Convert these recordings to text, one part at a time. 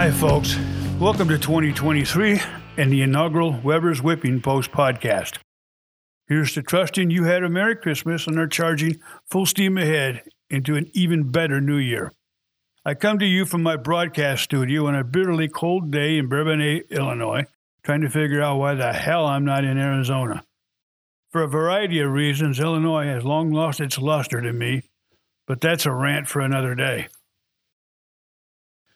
Hi, folks. Welcome to 2023 and the inaugural Weber's Whipping Post podcast. Here's to trusting you had a Merry Christmas and are charging full steam ahead into an even better new year. I come to you from my broadcast studio on a bitterly cold day in Bourbonnais, Illinois, trying to figure out why the hell I'm not in Arizona. For a variety of reasons, Illinois has long lost its luster to me, but that's a rant for another day.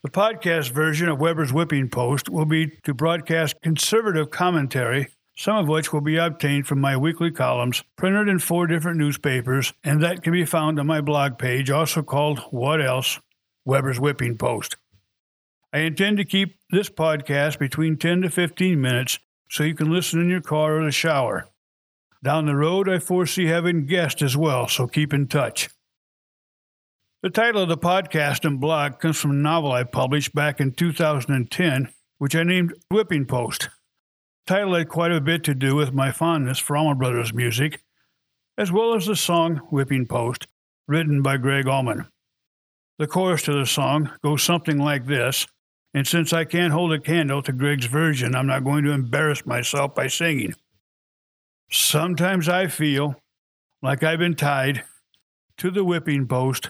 The podcast version of Weber's Whipping Post will be to broadcast conservative commentary, some of which will be obtained from my weekly columns, printed in four different newspapers, and that can be found on my blog page, also called What Else? Weber's Whipping Post. I intend to keep this podcast between 10 to 15 minutes so you can listen in your car or the shower. Down the road, I foresee having guests as well, so keep in touch. The title of the podcast and blog comes from a novel I published back in 2010, which I named Whipping Post. The title had quite a bit to do with my fondness for Allman Brothers music, as well as the song Whipping Post, written by Gregg Allman. The chorus to the song goes something like this, and since I can't hold a candle to Gregg's version, I'm not going to embarrass myself by singing. Sometimes I feel like I've been tied to the whipping post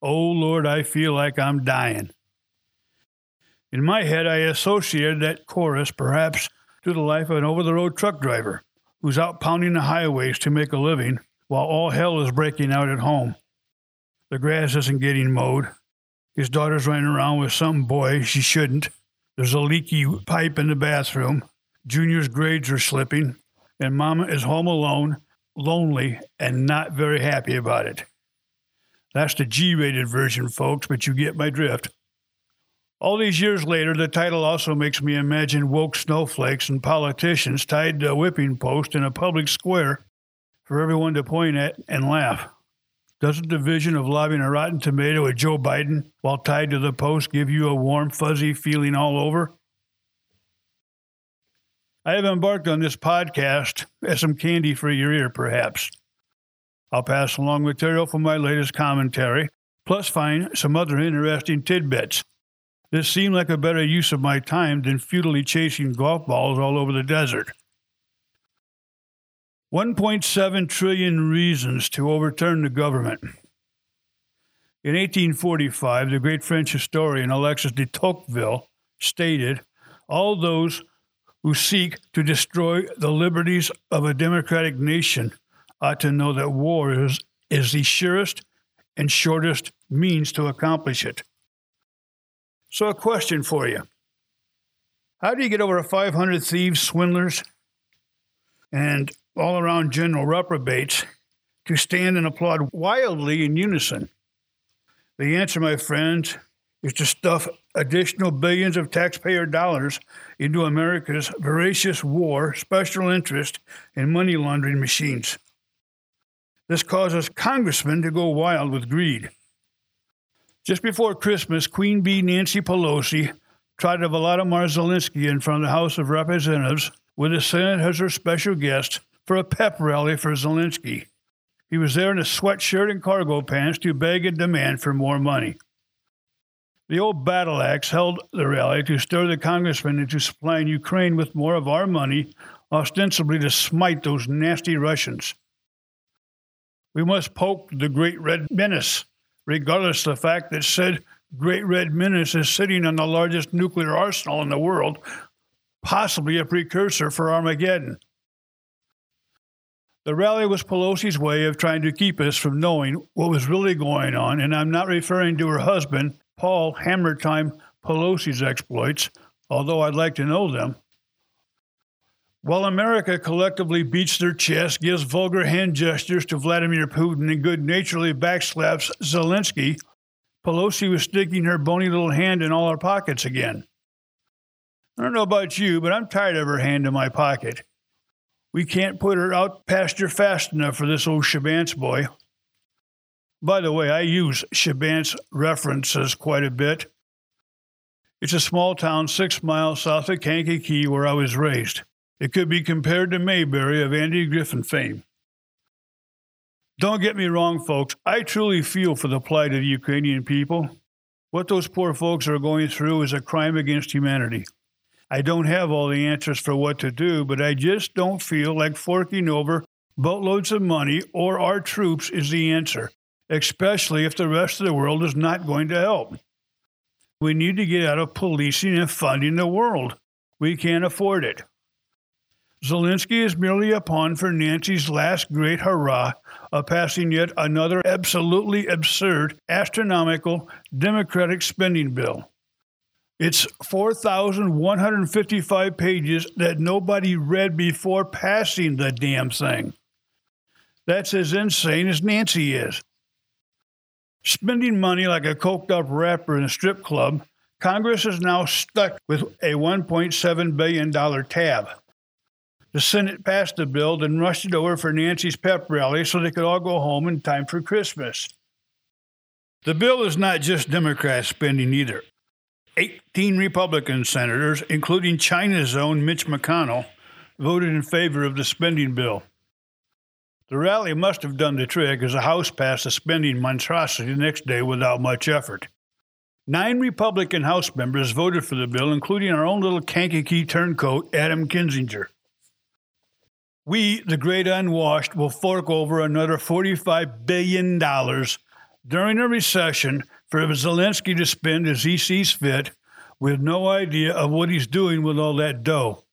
Oh Lord, I feel like I'm dying. In my head, I associated that chorus perhaps to the life of an over the road truck driver who's out pounding the highways to make a living while all hell is breaking out at home. The grass isn't getting mowed. His daughter's running around with some boy she shouldn't. There's a leaky pipe in the bathroom. Junior's grades are slipping. And Mama is home alone, lonely, and not very happy about it. That's the G rated version, folks, but you get my drift. All these years later, the title also makes me imagine woke snowflakes and politicians tied to a whipping post in a public square for everyone to point at and laugh. Doesn't the vision of lobbing a rotten tomato at Joe Biden while tied to the post give you a warm, fuzzy feeling all over? I have embarked on this podcast as some candy for your ear, perhaps. I'll pass along material from my latest commentary, plus find some other interesting tidbits. This seemed like a better use of my time than futilely chasing golf balls all over the desert. 1.7 trillion reasons to overturn the government. In 1845, the great French historian Alexis de Tocqueville stated, All those who seek to destroy the liberties of a democratic nation ought to know that war is, is the surest and shortest means to accomplish it. So, a question for you How do you get over 500 thieves, swindlers, and all around general reprobates to stand and applaud wildly in unison? The answer, my friends, is to stuff additional billions of taxpayer dollars into America's voracious war, special interest, and money laundering machines. This causes congressmen to go wild with greed. Just before Christmas, Queen Bee Nancy Pelosi tried to Volodymyr Zelensky in front of the House of Representatives with the Senate as her special guest for a pep rally for Zelensky. He was there in a sweatshirt and cargo pants to beg and demand for more money. The old battle axe held the rally to stir the congressman into supplying Ukraine with more of our money, ostensibly to smite those nasty Russians. We must poke the Great Red Menace, regardless of the fact that said Great Red Menace is sitting on the largest nuclear arsenal in the world, possibly a precursor for Armageddon. The rally was Pelosi's way of trying to keep us from knowing what was really going on, and I'm not referring to her husband, Paul Hammer Time Pelosi's exploits, although I'd like to know them. While America collectively beats their chest, gives vulgar hand gestures to Vladimir Putin, and good naturedly backslaps Zelensky, Pelosi was sticking her bony little hand in all our pockets again. I don't know about you, but I'm tired of her hand in my pocket. We can't put her out pasture fast enough for this old Chebanse boy. By the way, I use Chebanse references quite a bit. It's a small town six miles south of Kankakee where I was raised. It could be compared to Mayberry of Andy Griffith fame. Don't get me wrong, folks. I truly feel for the plight of the Ukrainian people. What those poor folks are going through is a crime against humanity. I don't have all the answers for what to do, but I just don't feel like forking over boatloads of money or our troops is the answer, especially if the rest of the world is not going to help. We need to get out of policing and funding the world. We can't afford it. Zelensky is merely a pawn for Nancy's last great hurrah of passing yet another absolutely absurd, astronomical Democratic spending bill. It's 4,155 pages that nobody read before passing the damn thing. That's as insane as Nancy is. Spending money like a coked up rapper in a strip club, Congress is now stuck with a $1.7 billion tab. The Senate passed the bill, then rushed it over for Nancy's pep rally so they could all go home in time for Christmas. The bill is not just Democrat spending either. 18 Republican senators, including China's own Mitch McConnell, voted in favor of the spending bill. The rally must have done the trick as the House passed a spending monstrosity the next day without much effort. Nine Republican House members voted for the bill, including our own little Kankakee turncoat, Adam Kinzinger. We, the great unwashed, will fork over another $45 billion during a recession for Zelensky to spend as he sees fit with no idea of what he's doing with all that dough.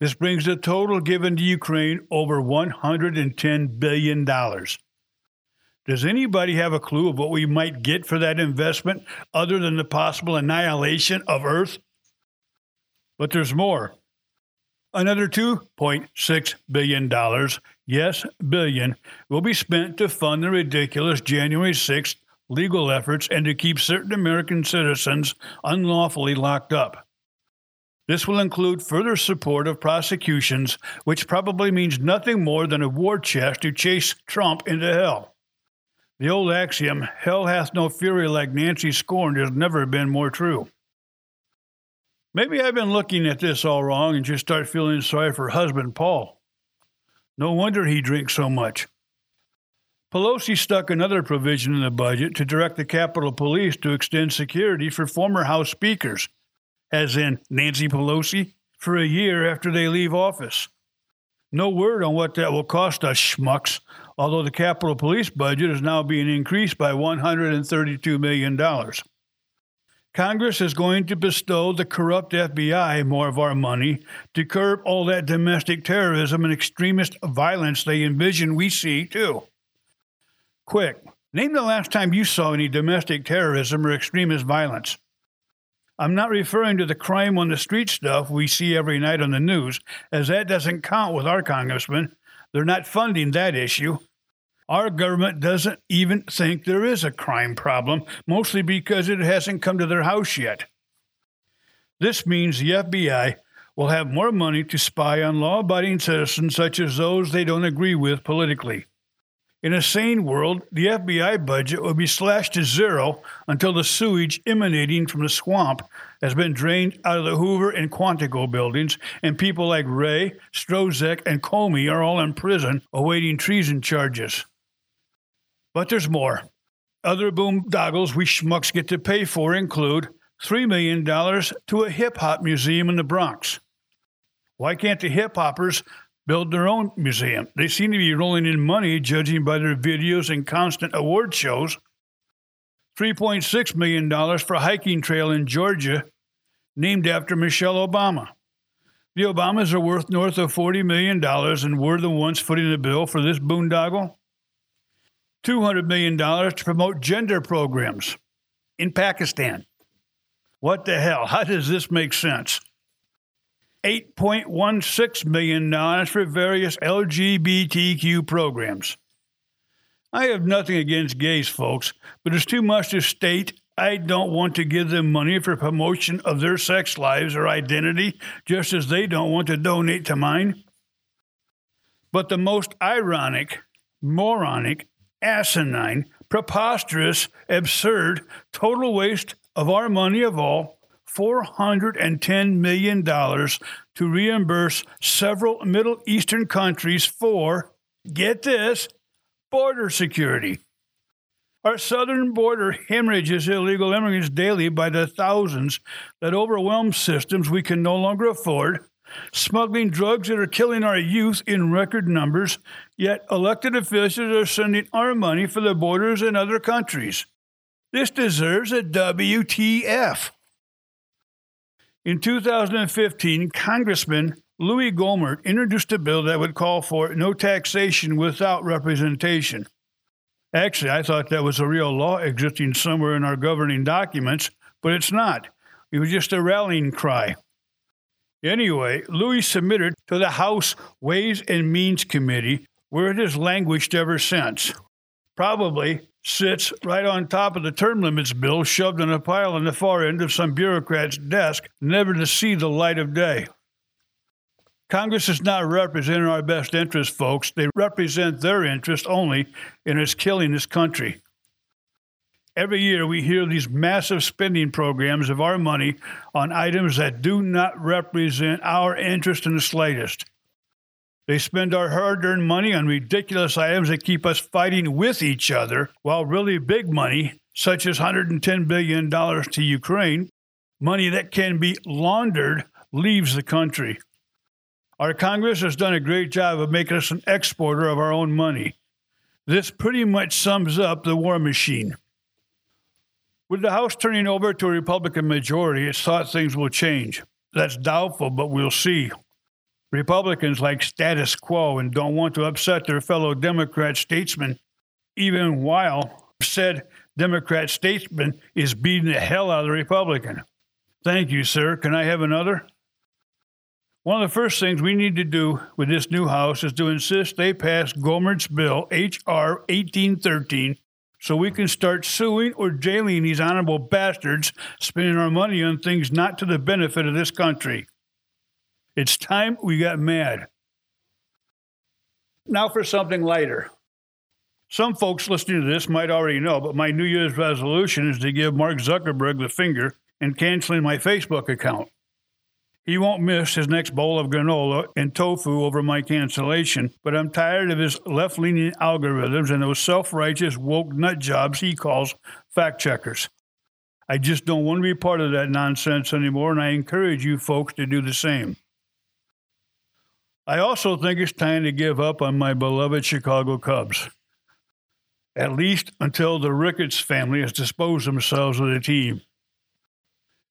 This brings the total given to Ukraine over $110 billion. Does anybody have a clue of what we might get for that investment other than the possible annihilation of Earth? But there's more another $2.6 billion, yes, billion, will be spent to fund the ridiculous January 6th legal efforts and to keep certain American citizens unlawfully locked up. This will include further support of prosecutions, which probably means nothing more than a war chest to chase Trump into hell. The old axiom, hell hath no fury like Nancy scorned, has never been more true. Maybe I've been looking at this all wrong and just start feeling sorry for husband Paul. No wonder he drinks so much. Pelosi stuck another provision in the budget to direct the Capitol Police to extend security for former House speakers, as in Nancy Pelosi, for a year after they leave office. No word on what that will cost us schmucks, although the Capitol Police budget is now being increased by $132 million. Congress is going to bestow the corrupt FBI more of our money to curb all that domestic terrorism and extremist violence they envision we see, too. Quick, name the last time you saw any domestic terrorism or extremist violence. I'm not referring to the crime on the street stuff we see every night on the news, as that doesn't count with our congressmen. They're not funding that issue. Our government doesn't even think there is a crime problem, mostly because it hasn't come to their house yet. This means the FBI will have more money to spy on law abiding citizens such as those they don't agree with politically. In a sane world, the FBI budget would be slashed to zero until the sewage emanating from the swamp has been drained out of the Hoover and Quantico buildings, and people like Wray, Strzok, and Comey are all in prison awaiting treason charges. But there's more. Other boondoggles we schmucks get to pay for include $3 million to a hip hop museum in the Bronx. Why can't the hip hoppers build their own museum? They seem to be rolling in money, judging by their videos and constant award shows. $3.6 million for a hiking trail in Georgia named after Michelle Obama. The Obamas are worth north of $40 million, and we're the ones footing the bill for this boondoggle. $200 million to promote gender programs in Pakistan. What the hell? How does this make sense? $8.16 million for various LGBTQ programs. I have nothing against gays, folks, but it's too much to state I don't want to give them money for promotion of their sex lives or identity, just as they don't want to donate to mine. But the most ironic, moronic, asinine, preposterous, absurd, total waste of our money of all $410 million to reimburse several Middle Eastern countries for, get this, border security. Our southern border hemorrhages illegal immigrants daily by the thousands that overwhelm systems we can no longer afford, smuggling drugs that are killing our youth in record numbers, yet elected officials are sending our money for the borders in other countries. This deserves a WTF. In 2015, Congressman Louis Gohmert introduced a bill that would call for no taxation without representation. Actually, I thought that was a real law existing somewhere in our governing documents, but it's not. It was just a rallying cry. Anyway, Louis submitted to the House Ways and Means Committee, where it has languished ever since. Probably sits right on top of the term limits bill shoved in a pile on the far end of some bureaucrat's desk, never to see the light of day. Congress is not representing our best interests, folks. They represent their interest only, and it's killing this country. Every year, we hear these massive spending programs of our money on items that do not represent our interest in the slightest. They spend our hard earned money on ridiculous items that keep us fighting with each other, while really big money, such as $110 billion to Ukraine, money that can be laundered, leaves the country. Our Congress has done a great job of making us an exporter of our own money. This pretty much sums up the war machine. With the House turning over to a Republican majority, it's thought things will change. That's doubtful, but we'll see. Republicans like status quo and don't want to upset their fellow Democrat statesmen, even while said Democrat statesman is beating the hell out of the Republican. Thank you, sir. Can I have another? One of the first things we need to do with this new House is to insist they pass Gohmert's bill, H.R. 1813, so we can start suing or jailing these honorable bastards spending our money on things not to the benefit of this country. It's time we got mad. Now for something lighter. Some folks listening to this might already know, but my New Year's resolution is to give Mark Zuckerberg the finger and canceling my Facebook account. He won't miss his next bowl of granola and tofu over my cancellation, but I'm tired of his left leaning algorithms and those self righteous woke nut jobs he calls fact checkers. I just don't want to be part of that nonsense anymore, and I encourage you folks to do the same. I also think it's time to give up on my beloved Chicago Cubs, at least until the Ricketts family has disposed themselves of the team.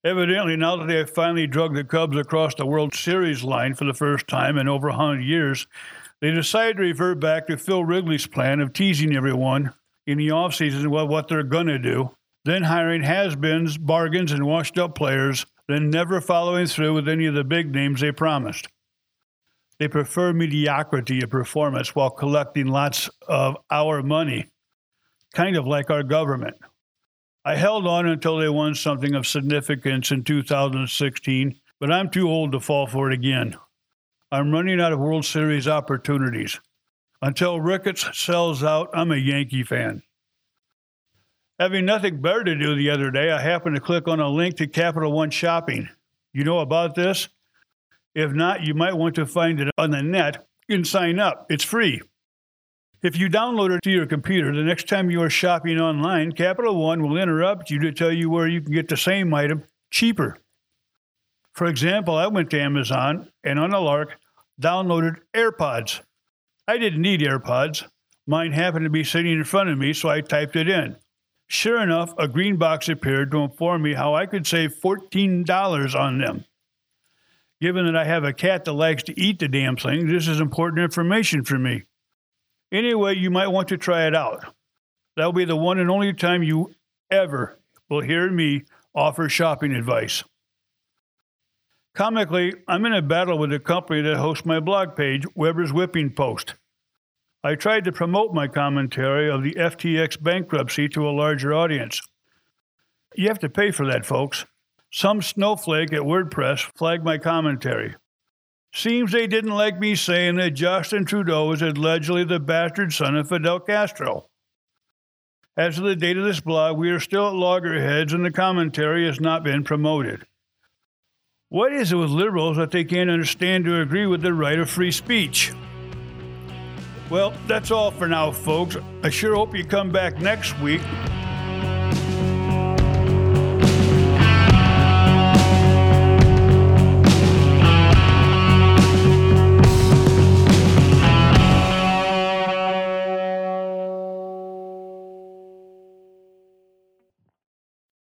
Evidently, now that they have finally drugged the Cubs across the World Series line for the first time in over 100 years, they decided to revert back to Phil Wrigley's plan of teasing everyone in the offseason about what they're going to do, then hiring has beens, bargains, and washed up players, then never following through with any of the big names they promised. They prefer mediocrity of performance while collecting lots of our money, kind of like our government. I held on until they won something of significance in 2016, but I'm too old to fall for it again. I'm running out of World Series opportunities. Until Ricketts sells out, I'm a Yankee fan. Having nothing better to do the other day, I happened to click on a link to Capital One Shopping. You know about this? If not, you might want to find it on the net and sign up. It's free. If you download it to your computer, the next time you are shopping online, Capital One will interrupt you to tell you where you can get the same item cheaper. For example, I went to Amazon and on a lark downloaded AirPods. I didn't need AirPods. Mine happened to be sitting in front of me, so I typed it in. Sure enough, a green box appeared to inform me how I could save $14 on them. Given that I have a cat that likes to eat the damn thing, this is important information for me. Anyway, you might want to try it out. That'll be the one and only time you ever will hear me offer shopping advice. Comically, I'm in a battle with the company that hosts my blog page, Weber's Whipping Post. I tried to promote my commentary of the FTX bankruptcy to a larger audience. You have to pay for that, folks. Some snowflake at WordPress flagged my commentary. Seems they didn't like me saying that Justin Trudeau is allegedly the bastard son of Fidel Castro. As of the date of this blog, we are still at loggerheads and the commentary has not been promoted. What is it with liberals that they can't understand or agree with the right of free speech? Well, that's all for now, folks. I sure hope you come back next week